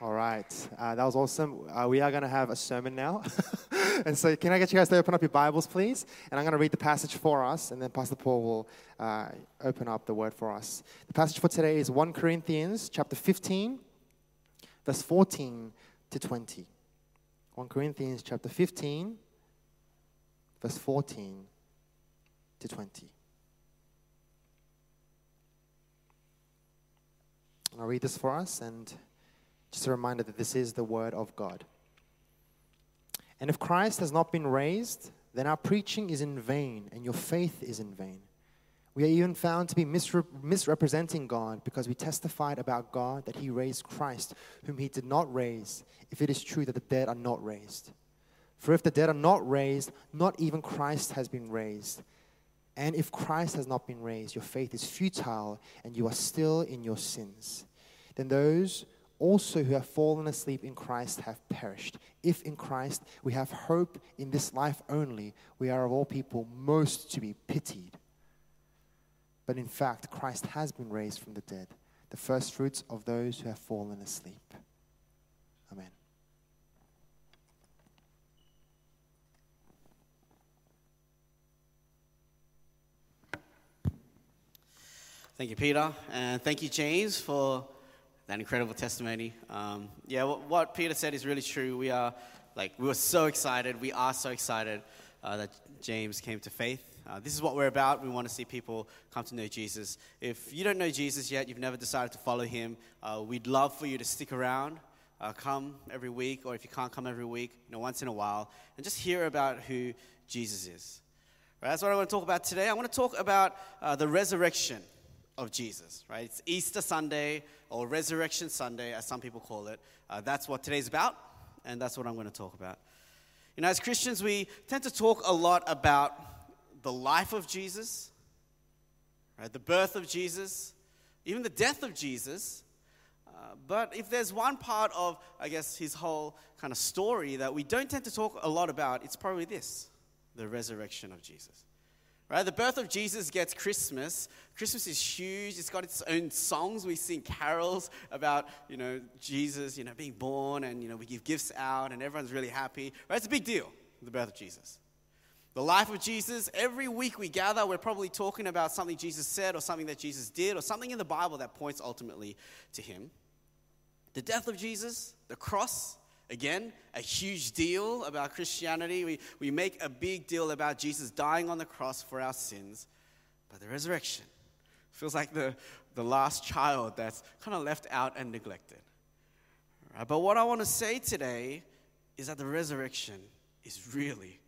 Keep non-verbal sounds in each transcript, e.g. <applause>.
All right, uh, that was awesome. Uh, we are going to have a sermon now. <laughs> and so, can I get you guys to open up your Bibles, please? And I'm going to read the passage for us, and then Pastor Paul will uh, open up the word for us. The passage for today is 1 Corinthians chapter 15, verse 14 to 20. 1 Corinthians chapter 15, verse 14 to 20. I'll read this for us, and just a reminder that this is the Word of God. And if Christ has not been raised, then our preaching is in vain, and your faith is in vain. We are even found to be misre- misrepresenting God because we testified about God that He raised Christ, whom He did not raise, if it is true that the dead are not raised. For if the dead are not raised, not even Christ has been raised. And if Christ has not been raised, your faith is futile and you are still in your sins. Then those also who have fallen asleep in Christ have perished. If in Christ we have hope in this life only, we are of all people most to be pitied. But in fact, Christ has been raised from the dead, the first fruits of those who have fallen asleep. Amen. Thank you, Peter, and thank you, James, for that incredible testimony. Um, yeah, what, what, Peter said is really true. We are like we were so excited. We are so excited uh, that James came to faith. Uh, this is what we're about. We want to see people come to know Jesus. If you don't know Jesus yet, you've never decided to follow him, uh, we'd love for you to stick around. Uh, come every week, or if you can't come every week, you know, once in a while, and just hear about who Jesus is. Right, that's what I want to talk about today. I want to talk about uh, the resurrection of Jesus, right? It's Easter Sunday or Resurrection Sunday, as some people call it. Uh, that's what today's about, and that's what I'm going to talk about. You know, as Christians, we tend to talk a lot about the life of Jesus, right? The birth of Jesus, even the death of Jesus. Uh, but if there's one part of, I guess, his whole kind of story that we don't tend to talk a lot about, it's probably this the resurrection of Jesus. Right? The birth of Jesus gets Christmas. Christmas is huge. It's got its own songs. We sing carols about, you know, Jesus, you know, being born and, you know, we give gifts out and everyone's really happy. Right? It's a big deal, the birth of Jesus. The life of Jesus, every week we gather, we're probably talking about something Jesus said or something that Jesus did or something in the Bible that points ultimately to him. The death of Jesus, the cross, Again, a huge deal about Christianity. We, we make a big deal about Jesus dying on the cross for our sins. But the resurrection feels like the, the last child that's kind of left out and neglected. Right? But what I want to say today is that the resurrection is really,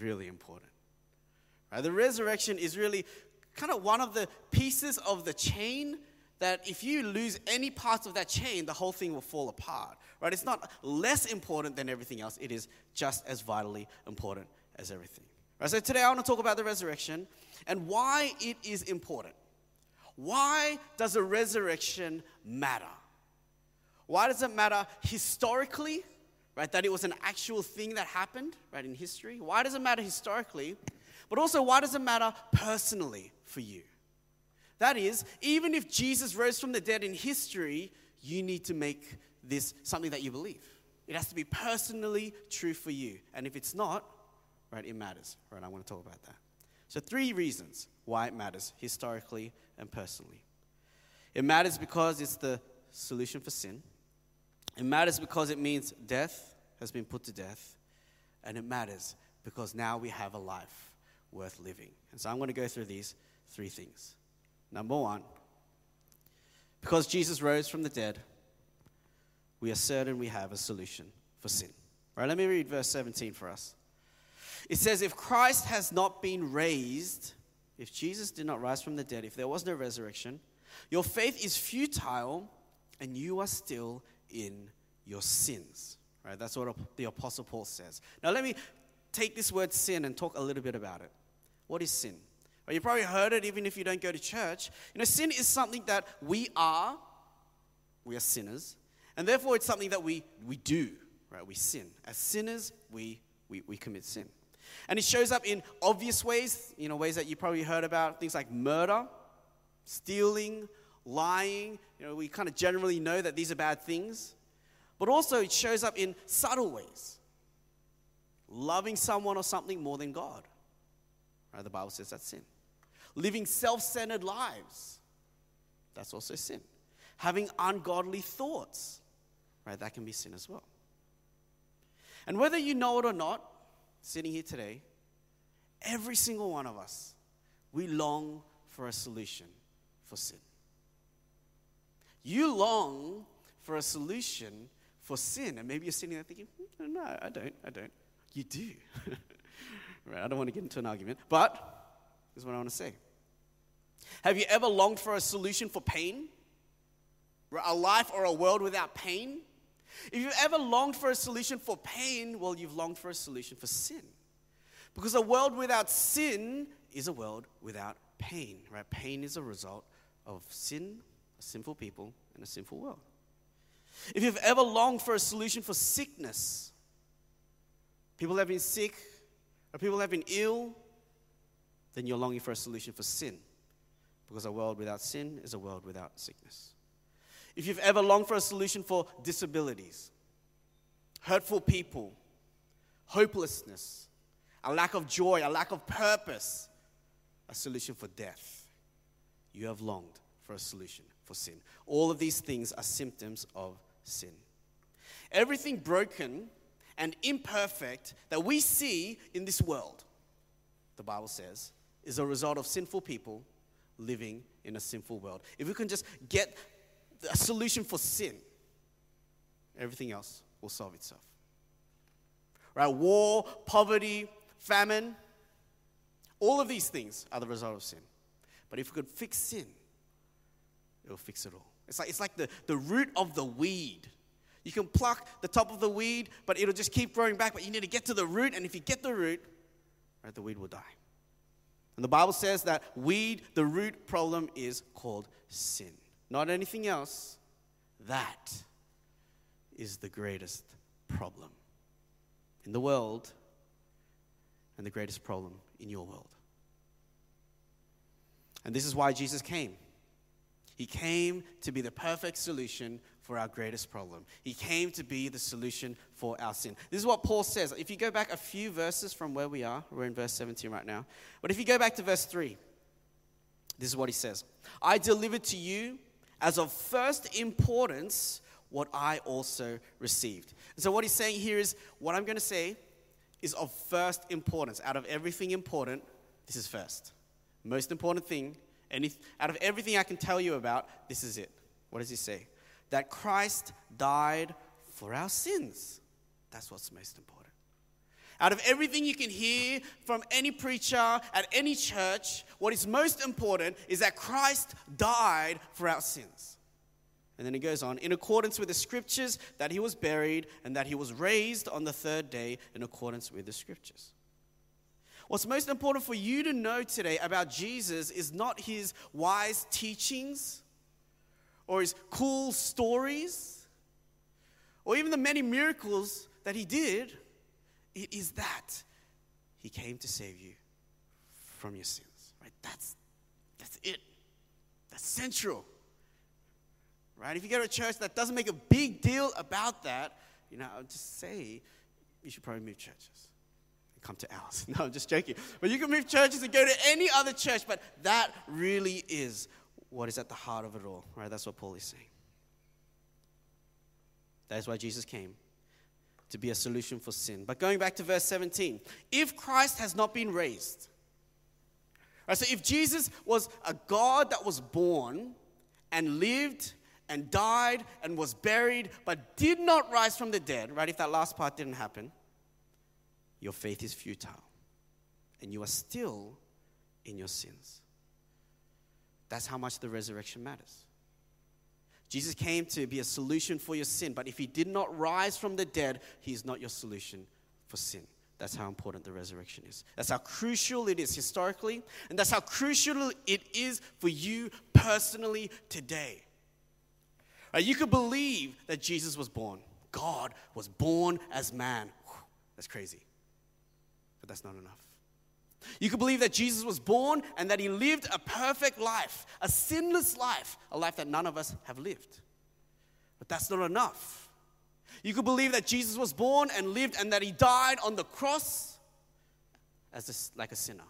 really important. Right? The resurrection is really kind of one of the pieces of the chain that if you lose any parts of that chain, the whole thing will fall apart. Right? It's not less important than everything else. It is just as vitally important as everything. Right? So today I want to talk about the resurrection and why it is important. Why does a resurrection matter? Why does it matter historically, right? That it was an actual thing that happened, right, in history. Why does it matter historically? But also, why does it matter personally for you? That is, even if Jesus rose from the dead in history, you need to make this something that you believe. It has to be personally true for you. And if it's not, right, it matters. Right, I want to talk about that. So, three reasons why it matters historically and personally. It matters because it's the solution for sin. It matters because it means death has been put to death. And it matters because now we have a life worth living. And so I'm going to go through these three things. Number one, because Jesus rose from the dead, we are certain we have a solution for sin. Right? let me read verse 17 for us. It says, If Christ has not been raised, if Jesus did not rise from the dead, if there was no resurrection, your faith is futile and you are still in your sins. Right? That's what the Apostle Paul says. Now, let me take this word sin and talk a little bit about it. What is sin? Well, you probably heard it even if you don't go to church. You know, sin is something that we are, we are sinners, and therefore it's something that we, we do, right? We sin. As sinners, we, we, we commit sin. And it shows up in obvious ways, you know, ways that you probably heard about, things like murder, stealing, lying. You know, we kind of generally know that these are bad things. But also, it shows up in subtle ways. Loving someone or something more than God. Right? The Bible says that's sin. Living self centered lives. That's also sin. Having ungodly thoughts. Right? That can be sin as well. And whether you know it or not, sitting here today, every single one of us, we long for a solution for sin. You long for a solution for sin. And maybe you're sitting there thinking, hmm, no, I don't, I don't. You do. <laughs> right, I don't want to get into an argument, but this is what I want to say. Have you ever longed for a solution for pain? A life or a world without pain? If you've ever longed for a solution for pain, well, you've longed for a solution for sin. Because a world without sin is a world without pain, right? Pain is a result of sin, sinful people, and a sinful world. If you've ever longed for a solution for sickness, people have been sick, or people have been ill, then you're longing for a solution for sin. Because a world without sin is a world without sickness. If you've ever longed for a solution for disabilities, hurtful people, hopelessness, a lack of joy, a lack of purpose, a solution for death, you have longed for a solution for sin. All of these things are symptoms of sin. Everything broken and imperfect that we see in this world, the Bible says, is a result of sinful people living in a sinful world. If we can just get a solution for sin, everything else will solve itself. Right? War, poverty, famine, all of these things are the result of sin. But if we could fix sin, it will fix it all. It's like, it's like the, the root of the weed. You can pluck the top of the weed, but it'll just keep growing back. But you need to get to the root, and if you get the root, right, the weed will die. And the Bible says that weed, the root problem is called sin. Not anything else. That is the greatest problem in the world and the greatest problem in your world. And this is why Jesus came. He came to be the perfect solution for our greatest problem. He came to be the solution for our sin. This is what Paul says. If you go back a few verses from where we are, we're in verse 17 right now. But if you go back to verse 3, this is what he says I delivered to you as of first importance what I also received. And so, what he's saying here is what I'm going to say is of first importance. Out of everything important, this is first. Most important thing any, out of everything I can tell you about, this is it. What does he say? That Christ died for our sins. That's what's most important. Out of everything you can hear from any preacher at any church, what is most important is that Christ died for our sins. And then he goes on, in accordance with the scriptures, that he was buried and that he was raised on the third day in accordance with the scriptures. What's most important for you to know today about Jesus is not his wise teachings or his cool stories or even the many miracles that he did. It is that he came to save you from your sins. Right? That's that's it. That's central. Right? If you go to a church that doesn't make a big deal about that, you know, I'll just say you should probably move churches come to ours. <laughs> No, I'm just joking. But you can move churches and go to any other church, but that really is what is at the heart of it all, right? That's what Paul is saying. That is why Jesus came to be a solution for sin. But going back to verse 17, if Christ has not been raised, right, so if Jesus was a God that was born and lived and died and was buried but did not rise from the dead, right, if that last part didn't happen, your faith is futile and you are still in your sins. That's how much the resurrection matters. Jesus came to be a solution for your sin, but if he did not rise from the dead, he is not your solution for sin. That's how important the resurrection is. That's how crucial it is historically, and that's how crucial it is for you personally today. Right, you could believe that Jesus was born. God was born as man. Whew, that's crazy but that's not enough. You could believe that Jesus was born and that he lived a perfect life, a sinless life, a life that none of us have lived. But that's not enough. You could believe that Jesus was born and lived and that he died on the cross as a, like a sinner.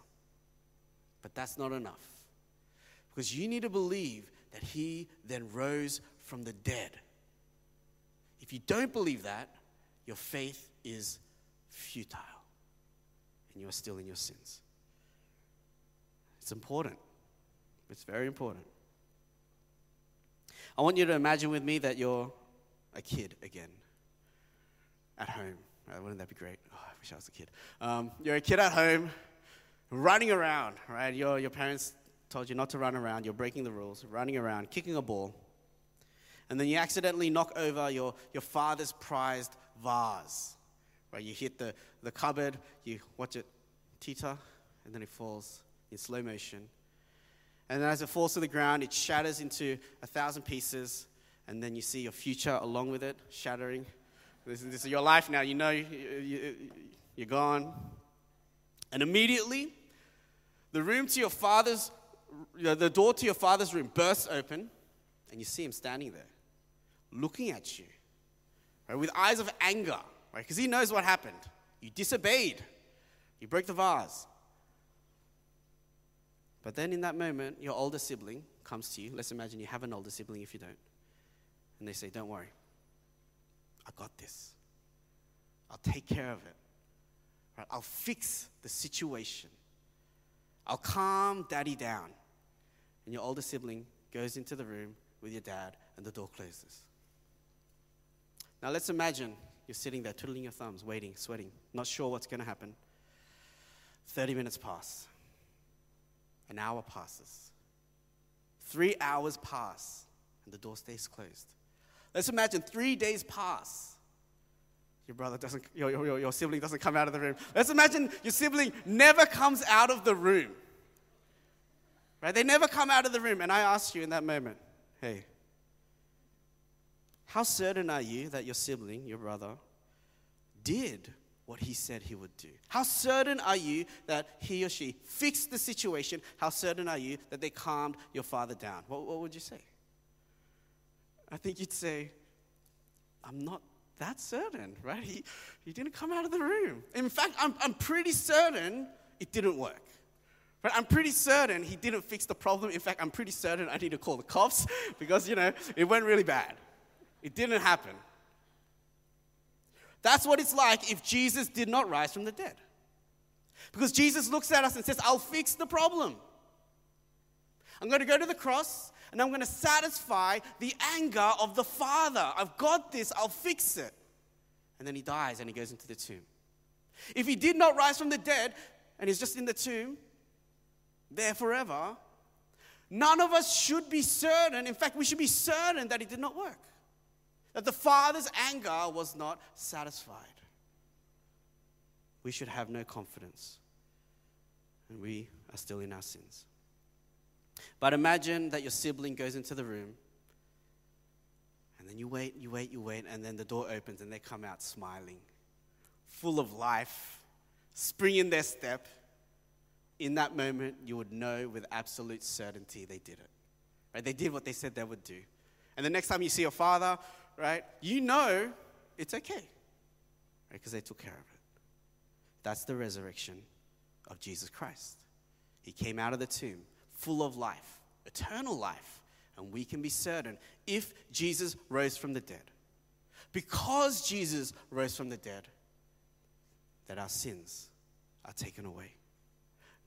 But that's not enough. Because you need to believe that he then rose from the dead. If you don't believe that, your faith is futile and you are still in your sins. It's important. It's very important. I want you to imagine with me that you're a kid again at home. Right? Wouldn't that be great? Oh, I wish I was a kid. Um, you're a kid at home running around, right? Your, your parents told you not to run around. You're breaking the rules, running around, kicking a ball. And then you accidentally knock over your, your father's prized vase. Right? You hit the, the cupboard, you watch it teeter, and then it falls in slow motion. And then as it falls to the ground, it shatters into a thousand pieces, and then you see your future along with it shattering. This, this is your life now. You know you, you, you're gone. And immediately, the room to your father's, the door to your father's room bursts open, and you see him standing there, looking at you, right, with eyes of anger, right? Because he knows what happened. You disobeyed. You broke the vase. But then in that moment, your older sibling comes to you. Let's imagine you have an older sibling if you don't. And they say, Don't worry, I got this. I'll take care of it. Right? I'll fix the situation. I'll calm daddy down. And your older sibling goes into the room with your dad, and the door closes. Now let's imagine you're sitting there twiddling your thumbs, waiting, sweating, not sure what's going to happen. 30 minutes pass. An hour passes. Three hours pass, and the door stays closed. Let's imagine three days pass. Your brother doesn't, your, your, your sibling doesn't come out of the room. Let's imagine your sibling never comes out of the room. Right? They never come out of the room. And I ask you in that moment, hey, how certain are you that your sibling, your brother, did what he said he would do? How certain are you that he or she fixed the situation? How certain are you that they calmed your father down? What, what would you say? I think you'd say, I'm not that certain, right? He, he didn't come out of the room. In fact, I'm, I'm pretty certain it didn't work. Right? I'm pretty certain he didn't fix the problem. In fact, I'm pretty certain I need to call the cops <laughs> because, you know, it went really bad. It didn't happen. That's what it's like if Jesus did not rise from the dead. Because Jesus looks at us and says, I'll fix the problem. I'm going to go to the cross and I'm going to satisfy the anger of the Father. I've got this, I'll fix it. And then he dies and he goes into the tomb. If he did not rise from the dead and he's just in the tomb, there forever, none of us should be certain. In fact, we should be certain that it did not work that the Father's anger was not satisfied. We should have no confidence. And we are still in our sins. But imagine that your sibling goes into the room, and then you wait, you wait, you wait, and then the door opens and they come out smiling, full of life, spring in their step. In that moment, you would know with absolute certainty they did it. Right? They did what they said they would do. And the next time you see your father right, you know it's okay, right? Because they took care of it. That's the resurrection of Jesus Christ. He came out of the tomb full of life, eternal life, and we can be certain if Jesus rose from the dead. Because Jesus rose from the dead, that our sins are taken away.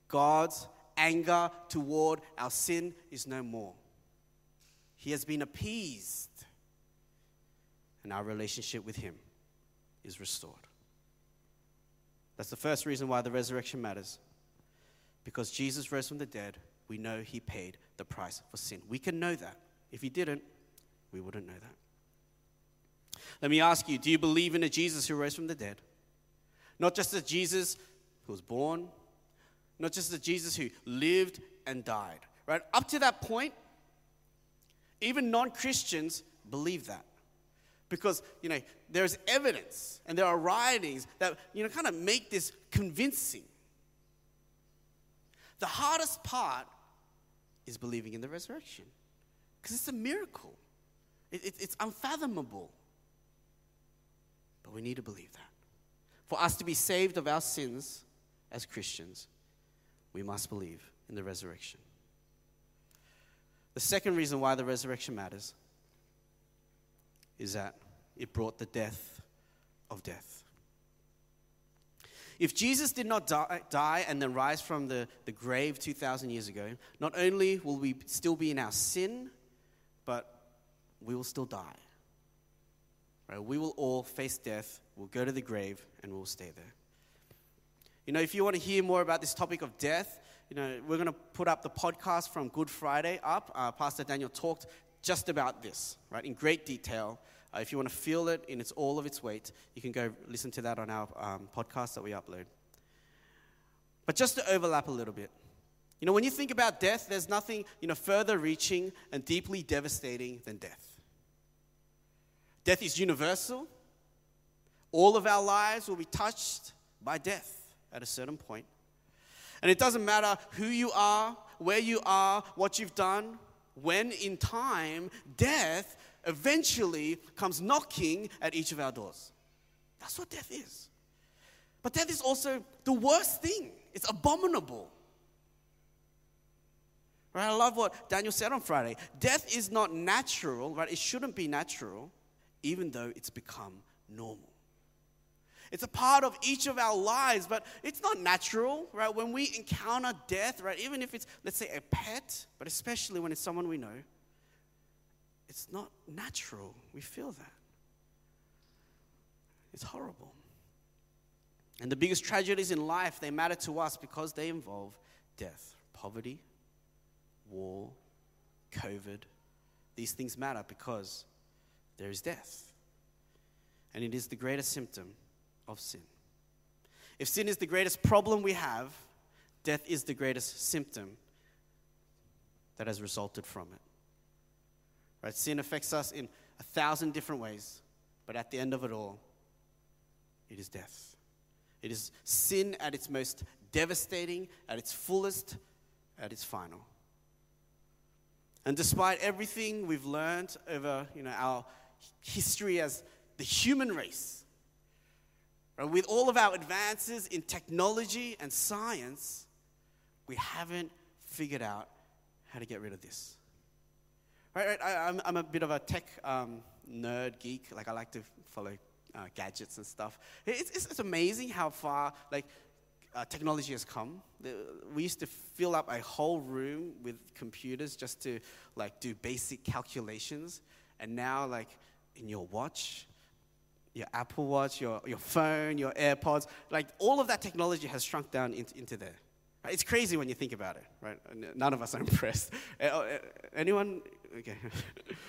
God's anger toward our sin is no more. He has been appeased and our relationship with Him is restored. That's the first reason why the resurrection matters. Because Jesus rose from the dead, we know He paid the price for sin. We can know that. If He didn't, we wouldn't know that. Let me ask you do you believe in a Jesus who rose from the dead? Not just a Jesus who was born, not just a Jesus who lived and died, right? Up to that point, even non Christians believe that because you know there's evidence and there are writings that you know kind of make this convincing the hardest part is believing in the resurrection because it's a miracle it, it, it's unfathomable But we need to believe that. For us to be saved of our sins as Christians, we must believe in the resurrection. The second reason why the resurrection matters is that it brought the death of death. If Jesus did not die, die, and then rise from the, the grave 2,000 years ago, not only will we still be in our sin, but we will still die. Right? We will all face death, we'll go to the grave, and we'll stay there. You know, if you want to hear more about this topic of death, you know, we're going to put up the podcast from Good Friday up. Uh, Pastor Daniel talked just about this, right, in great detail. Uh, if you want to feel it in its all of its weight, you can go listen to that on our um, podcast that we upload. But just to overlap a little bit, you know, when you think about death, there's nothing, you know, further reaching and deeply devastating than death. Death is universal. All of our lives will be touched by death at a certain point. And it doesn't matter who you are, where you are, what you've done, when in time, death eventually comes knocking at each of our doors. That's what death is. But death is also the worst thing, it's abominable. Right? I love what Daniel said on Friday. Death is not natural, right? It shouldn't be natural, even though it's become normal. It's a part of each of our lives, but it's not natural, right? When we encounter death, right, even if it's, let's say, a pet, but especially when it's someone we know, it's not natural. We feel that. It's horrible. And the biggest tragedies in life, they matter to us because they involve death, poverty, war, COVID. These things matter because there is death. And it is the greatest symptom of sin. If sin is the greatest problem we have, death is the greatest symptom that has resulted from it. Right? Sin affects us in a thousand different ways, but at the end of it all, it is death. It is sin at its most devastating, at its fullest, at its final. And despite everything we've learned over you know, our history as the human race, right, with all of our advances in technology and science, we haven't figured out how to get rid of this. Right, right I, am I'm, I'm a bit of a tech um, nerd geek. Like I like to follow uh, gadgets and stuff. It's, it's, it's amazing how far like uh, technology has come. We used to fill up a whole room with computers just to like do basic calculations, and now like in your watch, your Apple Watch, your, your phone, your AirPods, like all of that technology has shrunk down into, into there. It's crazy when you think about it, right? None of us are <laughs> impressed. Anyone okay.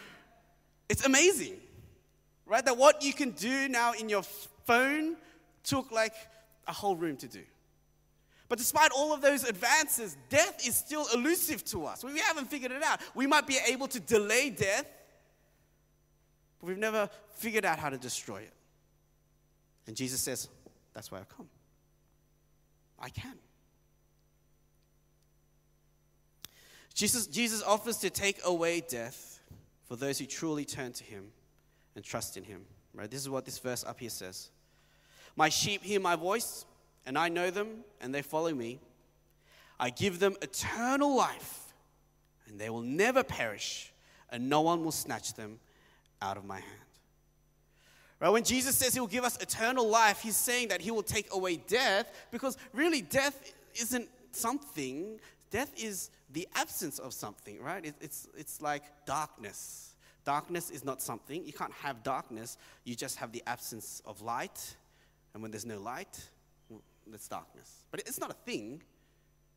<laughs> it's amazing, right? That what you can do now in your phone took like a whole room to do. But despite all of those advances, death is still elusive to us. We haven't figured it out. We might be able to delay death, but we've never figured out how to destroy it. And Jesus says, That's why I've come. I can. Jesus, Jesus offers to take away death for those who truly turn to him and trust in him. Right? This is what this verse up here says. My sheep hear my voice, and I know them, and they follow me. I give them eternal life, and they will never perish, and no one will snatch them out of my hand. Right? When Jesus says he will give us eternal life, he's saying that he will take away death because really death isn't something, death is the absence of something, right? It, it's, it's like darkness. Darkness is not something. You can't have darkness, you just have the absence of light. And when there's no light, there's darkness. But it's not a thing,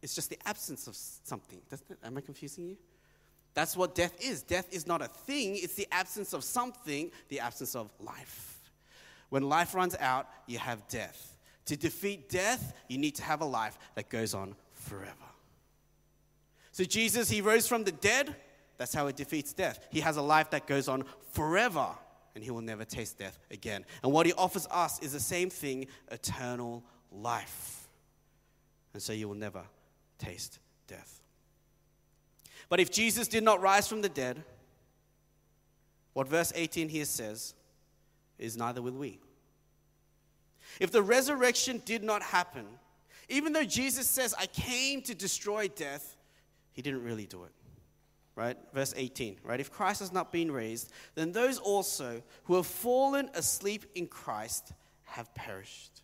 it's just the absence of something. Does that am I confusing you? That's what death is. Death is not a thing, it's the absence of something, the absence of life. When life runs out, you have death. To defeat death, you need to have a life that goes on forever. So Jesus, he rose from the dead. That's how it defeats death. He has a life that goes on forever and he will never taste death again. And what he offers us is the same thing eternal life. And so you will never taste death. But if Jesus did not rise from the dead, what verse 18 here says is neither will we. If the resurrection did not happen, even though Jesus says, I came to destroy death, he didn't really do it. Right? Verse 18, right? If Christ has not been raised, then those also who have fallen asleep in Christ have perished.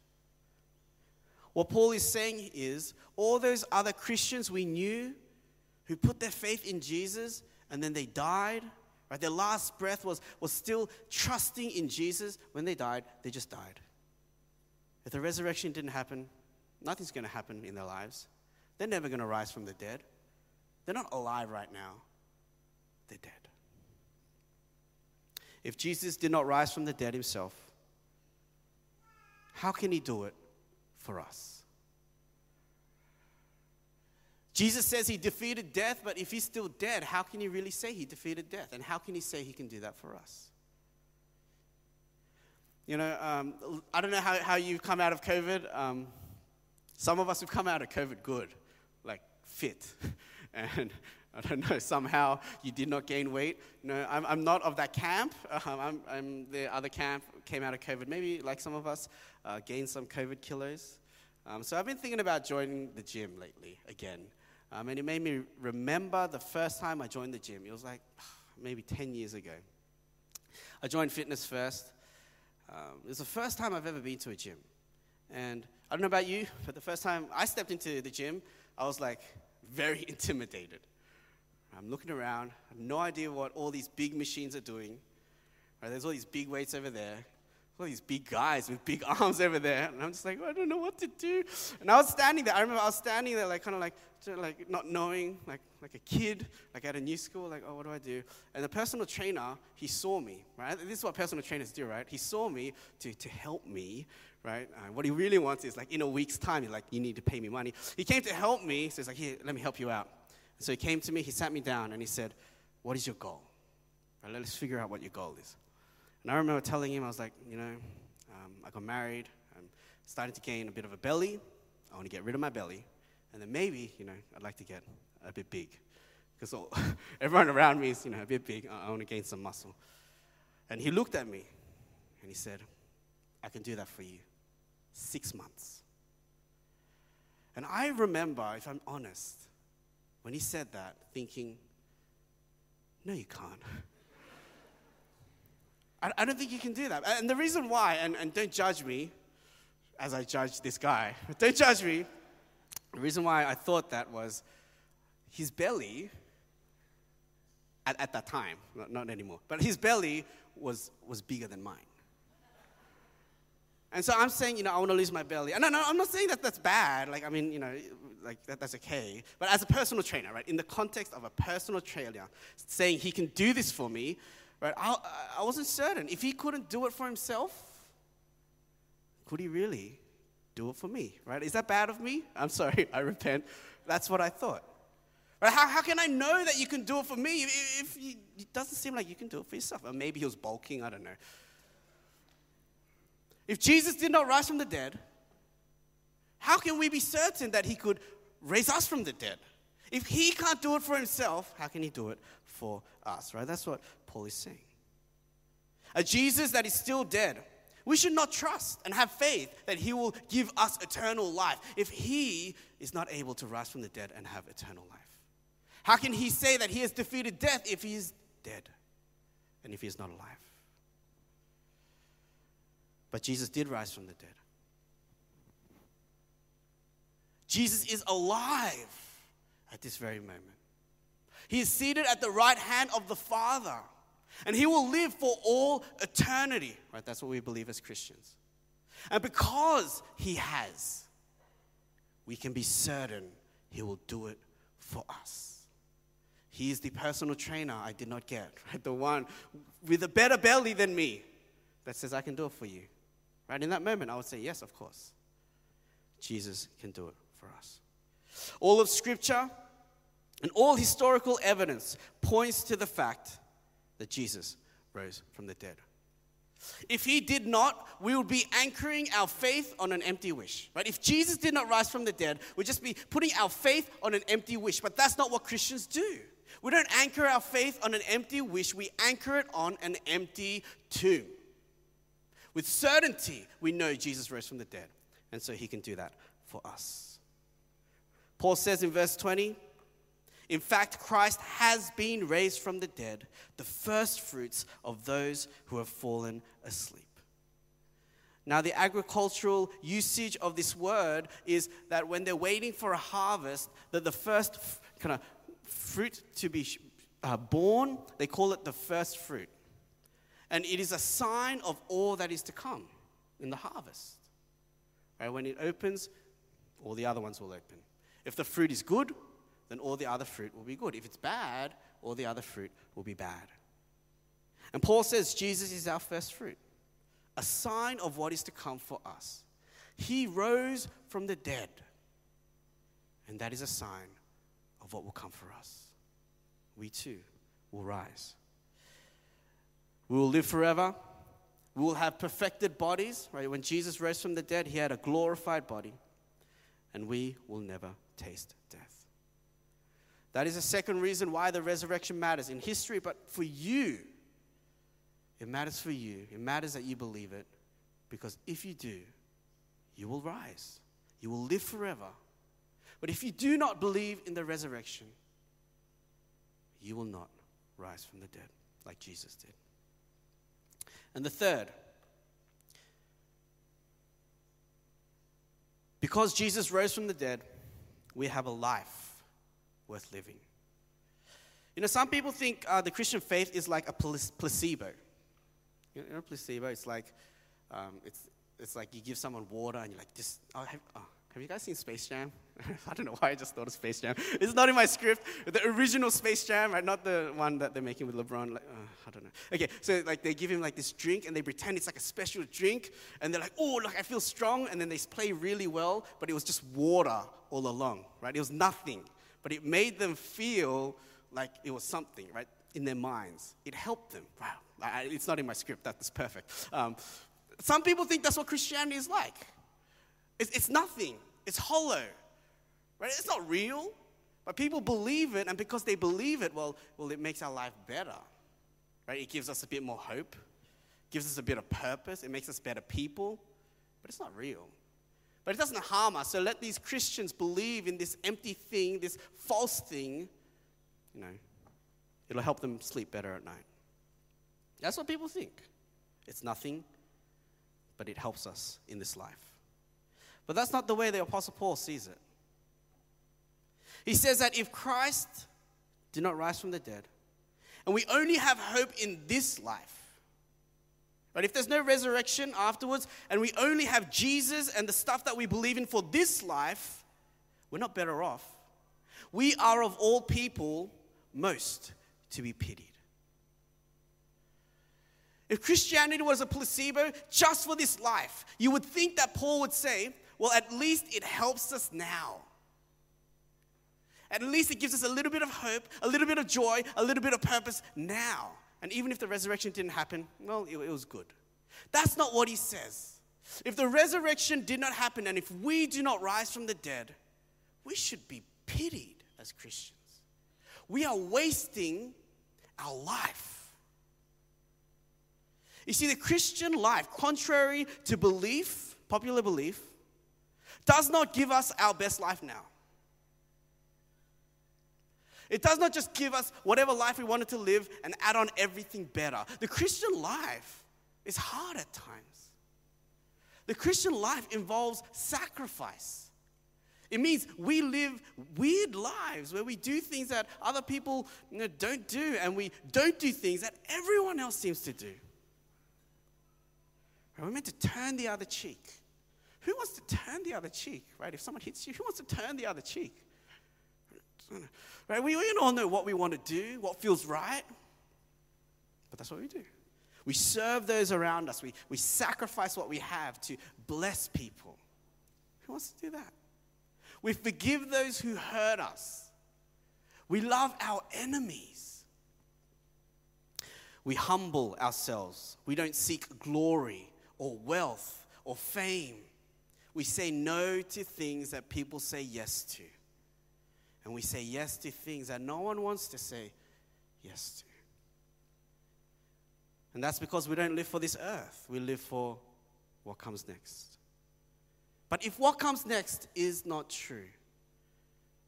What Paul is saying is all those other Christians we knew who put their faith in Jesus and then they died, right? Their last breath was, was still trusting in Jesus. When they died, they just died. If the resurrection didn't happen, nothing's going to happen in their lives. They're never going to rise from the dead. They're not alive right now, they're dead. If Jesus did not rise from the dead himself, how can he do it for us? Jesus says he defeated death, but if he's still dead, how can he really say he defeated death? And how can he say he can do that for us? You know, um, I don't know how, how you've come out of COVID. Um, some of us have come out of COVID good, like fit. <laughs> and I don't know, somehow you did not gain weight. No, I'm, I'm not of that camp. <laughs> Um, I'm, I'm, the other camp came out of COVID. Maybe, like some of us, uh, gained some COVID kilos. Um, so I've been thinking about joining the gym lately again. Um, and it made me remember the first time I joined the gym. It was like <sighs> maybe 10 years ago. I joined Fitness First. Um, it was the first time I've ever been to a gym. And I don't know about you, but the first time I stepped into the gym, I was like very <laughs> intimidated. I'm looking around, I have no idea what all these big machines are doing. Right, there's all these big weights over there, all these big guys with big <laughs> arms over there, and I'm just like, I don't know what to do. And I was standing there. I remember I was standing there, like kind of like, like not knowing, like like a kid, like at a new school, like, oh, what do I do? And the personal trainer, he saw me, right? This is what personal trainers do, right? He saw me to to help me, right? Uh, what he really wants is like in a week's time, he's like, you need to pay me money. He came to help me, so he's like, here, let me help you out. So he came to me, he sat me down, and he said, what is your goal? Right, let's figure out what your goal is. And I remember telling him, I was like, you know, um, I got married, I'm starting to gain a bit of a belly. I want to get rid of my belly. And then maybe, you know, I'd like to get a bit big. Because <laughs> everyone around me is, you know, a bit big. I, I want to gain some muscle. And he looked at me and he said, I can do that for you. Six months. And I remember, if I'm honest, when he said that, thinking, no, you can't. <laughs> I, I don't think you can do that. And the reason why, and, and don't judge me as I judge this guy, <laughs> don't judge me. The reason why I thought that was his belly, at, at that time, not, not anymore, but his belly was, was bigger than mine. And so I'm saying, you know, I want to lose my belly. And no, no, I'm not saying that that's bad. Like, I mean, you know, like that, that's okay. But as a personal trainer, right, in the context of a personal trainer saying he can do this for me, Right? I, I wasn't certain. If he couldn't do it for himself, could he really do it for me? Right? Is that bad of me? I'm <laughs> sorry. I repent. That's what I thought. Right? How, how can I know that you can do it for me if, if you, it doesn't seem like you can do it for yourself? Or maybe he was bulking. I don't know. If Jesus did not rise from the dead, how can we be certain that he could raise us from the dead? If he can't do it for himself, how can he do it for us, right? That's what Paul is saying. A Jesus that is still dead, we should not trust and have faith that he will give us eternal life if he is not able to rise from the dead and have eternal life. How can he say that he has defeated death if he is dead and if he is not alive? But Jesus did rise from the dead. Jesus is alive at this very moment. He is seated at the right hand of the Father, and he will live for all eternity. Right? That's what we believe as Christians. And because he has, we can be certain he will do it for us. He is the personal trainer I did not get, <laughs> right? The one with a better belly than me that says, I can do it for you. Right? In that moment, I would say, Yes, of course. Jesus can do it for us. All of Scripture and all historical evidence points to the fact that Jesus rose from the dead. If he did not, we would be anchoring our faith on an empty wish. Right? If Jesus did not rise from the dead, we'd just be putting our faith on an empty wish. But that's not what Christians do. We don't anchor our faith on an empty wish, we anchor it on an empty tomb. With certainty, we know Jesus rose from the dead, and so he can do that for us. Paul says in verse 20, in fact, Christ has been raised from the dead, the first fruits of those who have fallen asleep. Now, the agricultural usage of this word is that when they're waiting for a harvest, that the first kind of fruit to be uh, born, they call it the first fruit. And it is a sign of all that is to come in the harvest. Right? When it opens, all the other ones will open. If the fruit is good, then all the other fruit will be good. If it's bad, all the other fruit will be bad. And Paul says Jesus is our first fruit a sign of what is to come for us. He rose from the dead, and that is a sign of what will come for us. We too will rise. We will live forever. We will have perfected bodies, right? When Jesus rose from the dead, he had a glorified body, and we will never taste death. That is the second reason why the resurrection matters in history, but for you, it matters for you. It matters that you believe it because if you do, you will rise. You will live forever. But if you do not believe in the resurrection, you will not rise from the dead like Jesus did. And the third, because Jesus rose from the dead, we have a life worth living. You know, some people think uh, the Christian faith is like a placebo. You know, placebo, it's like, um, it's, it's like you give someone water and you're like, just, oh, have, oh, have you guys seen Space Jam? <laughs> I don't know why I just thought of Space Jam. <laughs> It's not in my script. The original Space Jam, right? Not the one that they're making with LeBron. Like, uh, I don't know. Okay, so like they give him like this drink and they pretend it's like a special drink and they're like, oh, look, I feel strong. And then they play really well, but it was just water all along, right? It was nothing. But it made them feel like it was something, right? In their minds. It helped them. Wow. I, it's not in my script, that's perfect. Um, some people think that's what Christianity is like. It's, it's nothing, it's hollow, right? It's not real, but people believe it, and because they believe it, well, well, it makes our life better, right? It gives us a bit more hope, gives us a bit of purpose, it makes us better people, but it's not real. But it doesn't harm us. So let these Christians believe in this empty thing, this false thing, you know, it'll help them sleep better at night. That's what people think. It's nothing, but it helps us in this life. But that's not the way the Apostle Paul sees it. He says that if Christ did not rise from the dead, and we only have hope in this life, but if there's no resurrection afterwards, and we only have Jesus and the stuff that we believe in for this life, we're not better off. We are of all people most to be pitied. If Christianity was a placebo just for this life, you would think that Paul would say, well, at least it helps us now. At least it gives us a little bit of hope, a little bit of joy, a little bit of purpose now. And even if the resurrection didn't happen, well, it, it was good. That's not what he says. If the resurrection did not happen and if we do not rise from the dead, we should be pitied as Christians. We are wasting our life. You see, the Christian life, contrary to belief, popular belief, does not give us our best life now. It does not just give us whatever life we wanted to live and add on everything better. The Christian life is hard at times. The Christian life involves sacrifice. It means we live weird lives where we do things that other people you know, don't do, and we don't do things that everyone else seems to do. We're meant to turn the other cheek. Who wants to turn the other cheek, right? If someone hits you, who wants to turn the other cheek? Right? We, we all know what we want to do, what feels right, but that's what we do. We serve those around us, we, we sacrifice what we have to bless people. Who wants to do that? We forgive those who hurt us. We love our enemies. We humble ourselves. We don't seek glory or wealth or fame. We say no to things that people say yes to. And we say yes to things that no one wants to say yes to. And that's because we don't live for this earth, we live for what comes next. But if what comes next is not true,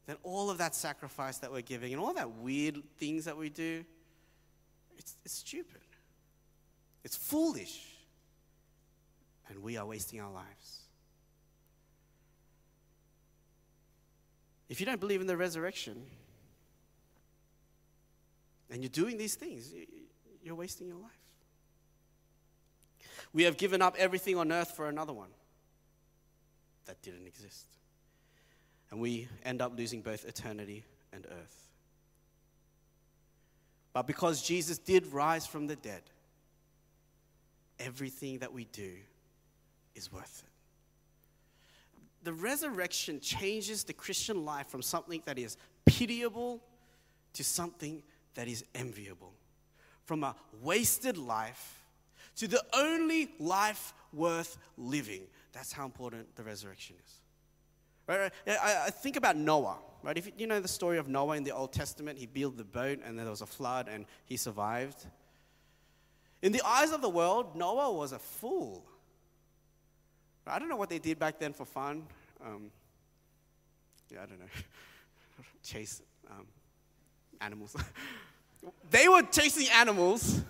then all of that sacrifice that we're giving and all that weird things that we do, it's, it's stupid. It's foolish. And we are wasting our lives. If you don't believe in the resurrection and you're doing these things, you're wasting your life. We have given up everything on earth for another one that didn't exist. And we end up losing both eternity and earth. But because Jesus did rise from the dead, everything that we do is worth it. The resurrection changes the Christian life from something that is pitiable to something that is enviable. From a wasted life to the only life worth living. That's how important the resurrection is. Right? I, think about Noah, right? If you know the story of Noah in the Old Testament, he built the boat and then there was a flood and he survived. In the eyes of the world, Noah was a fool. I don't know what they did back then for fun. Um, yeah, I don't know. <laughs> Chase um, animals. <laughs> they were chasing animals,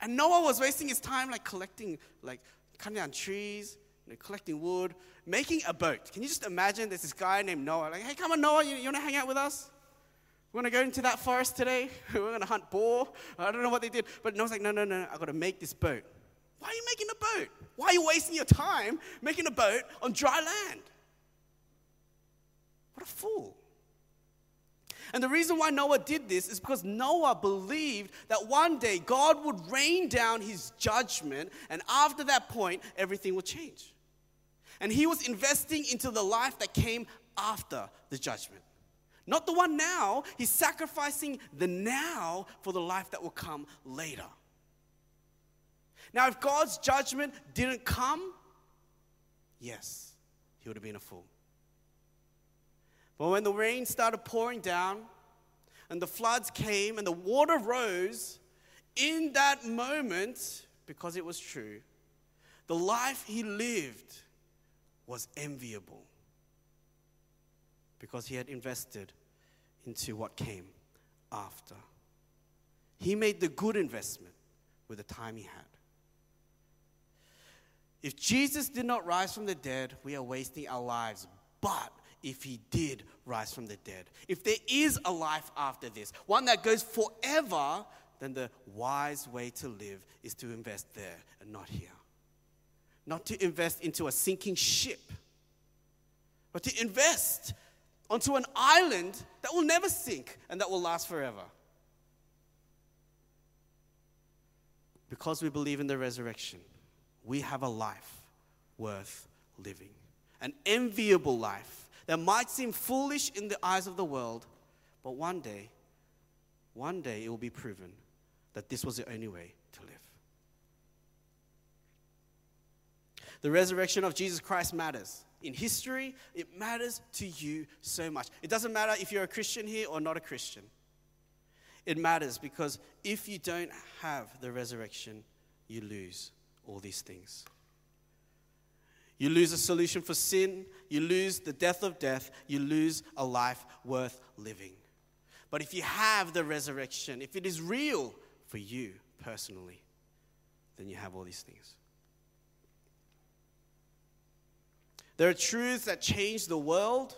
and Noah was wasting his time like collecting, like cutting down trees, you know, collecting wood, making a boat. Can you just imagine there's this guy named Noah, like, hey, come on, Noah, you, you want to hang out with us? We're going to go into that forest today. <laughs> We're going to hunt boar. I don't know what they did. But Noah's like, no, no, no, I've got to make this boat. Why are you making a boat? Why are you wasting your time making a boat on dry land? What a fool. And the reason why Noah did this is because Noah believed that one day God would rain down his judgment, and after that point, everything would change. And he was investing into the life that came after the judgment. Not the one now, he's sacrificing the now for the life that will come later. Now, if God's judgment didn't come, yes, he would have been a fool. But when the rain started pouring down and the floods came and the water rose, in that moment, because it was true, the life he lived was enviable because he had invested into what came after. He made the good investment with the time he had. If Jesus did not rise from the dead, we are wasting our lives. But if he did rise from the dead. If there is a life after this, one that goes forever, then the wise way to live is to invest there and not here. Not to invest into a sinking ship, but to invest onto an island that will never sink and that will last forever. Because we believe in the resurrection, we have a life worth living, an enviable life that might seem foolish in the eyes of the world, but one day, one day it will be proven that this was the only way to live. The resurrection of Jesus Christ matters. In history, it matters to you so much. It doesn't matter if you're a Christian here or not a Christian. It matters because if you don't have the resurrection, you lose all these things. You lose a solution for sin, you lose the death of death, you lose a life worth living. But if you have the resurrection, if it is real for you personally, then you have all these things. There are truths that change the world,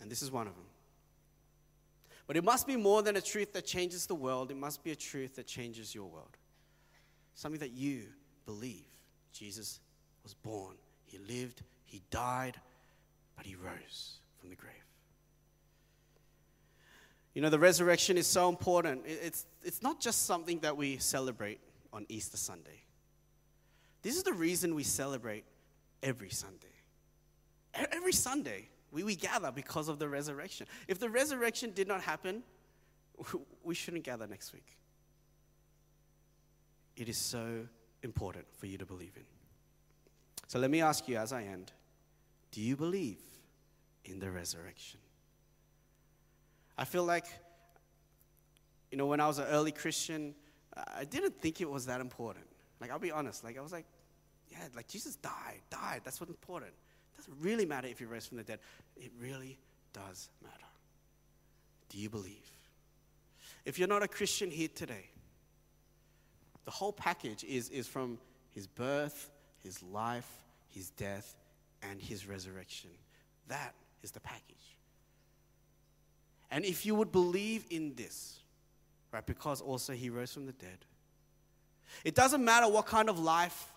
and this is one of them. But it must be more than a truth that changes the world, it must be a truth that changes your world. Something that you believe. Jesus was born, he lived, he died, but he rose from the grave. You know, the resurrection is so important. It's, it's not just something that we celebrate on Easter Sunday. This is the reason we celebrate every Sunday. Every Sunday, we, we gather because of the resurrection. If the resurrection did not happen, <laughs> we shouldn't gather next week. It is so important for you to believe in. So let me ask you as I end do you believe in the resurrection? I feel like you know, when I was an early Christian, I didn't think it was that important. Like, I'll be honest. Like, I was like, yeah, like Jesus died, died. That's what's important. It doesn't really matter if he rose from the dead. It really does matter. Do you believe? If you're not a Christian here today, the whole package is, is from his birth, his life, his death, and his resurrection. That is the package. And if you would believe in this, right, because also he rose from the dead, it doesn't matter what kind of life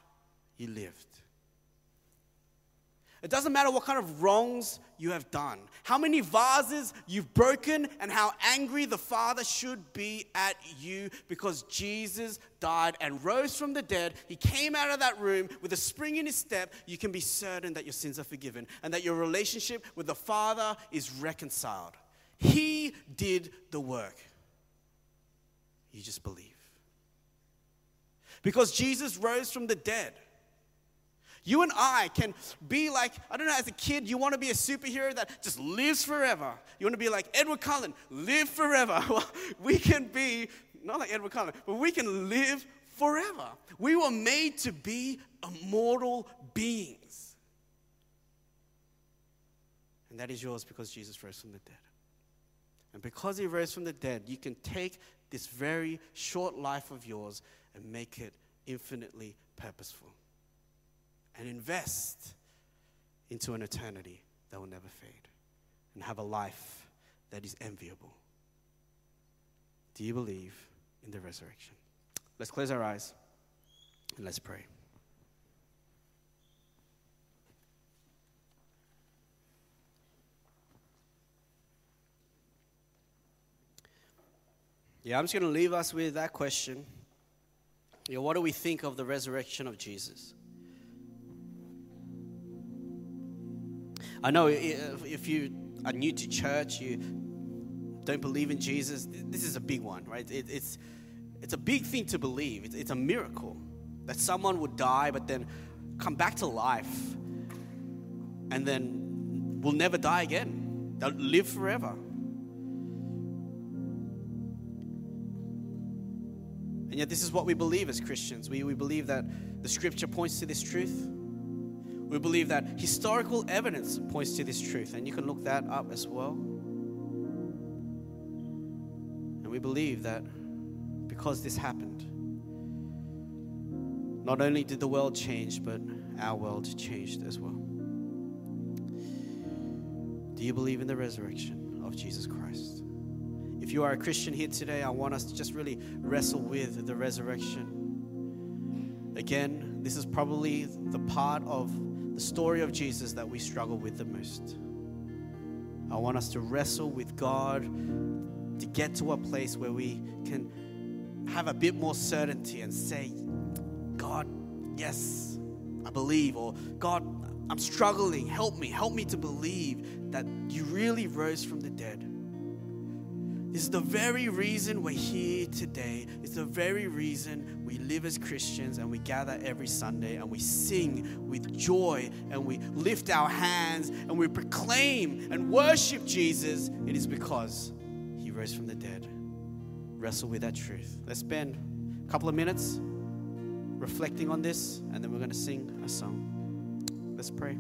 you lived. It doesn't matter what kind of wrongs you have done, how many vases you've broken, and how angry the Father should be at you because Jesus died and rose from the dead. He came out of that room with a spring in his step. You can be certain that your sins are forgiven and that your relationship with the Father is reconciled. He did the work. You just believe. Because Jesus rose from the dead. You and I can be like, I don't know, as a kid, you want to be a superhero that just lives forever. You want to be like Edward Cullen, live forever. <laughs> Well, we can be, not like Edward Cullen, but we can live forever. We were made to be immortal beings. And that is yours because Jesus rose from the dead. And because he rose from the dead, you can take this very short life of yours and make it infinitely purposeful and invest into an eternity that will never fade and have a life that is enviable. Do you believe in the resurrection? Let's close our eyes and let's pray. Yeah, I'm just going to leave us with that question. You know, what do we think of the resurrection of Jesus? I know if you are new to church, you don't believe in Jesus, this is a big one, right? It, it's, it's a big thing to believe. It's, it's a miracle that someone would die but then come back to life and then will never die again. They'll live forever. And yet, this is what we believe as Christians. We, we believe that the scripture points to this truth. We believe that historical evidence points to this truth, and you can look that up as well. And we believe that because this happened, not only did the world change, but our world changed as well. Do you believe in the resurrection of Jesus Christ? If you are a Christian here today, I want us to just really wrestle with the resurrection. Again, this is probably the part of the story of Jesus that we struggle with the most. I want us to wrestle with God to get to a place where we can have a bit more certainty and say, God, yes, I believe, or God, I'm struggling. Help me. Help me to believe that you really rose from the dead. Is the very reason we're here today. It's the very reason we live as Christians and we gather every Sunday and we sing with joy and we lift our hands and we proclaim and worship Jesus. It is because he rose from the dead. Wrestle with that truth. Let's spend a couple of minutes reflecting on this and then we're going to sing a song. Let's pray.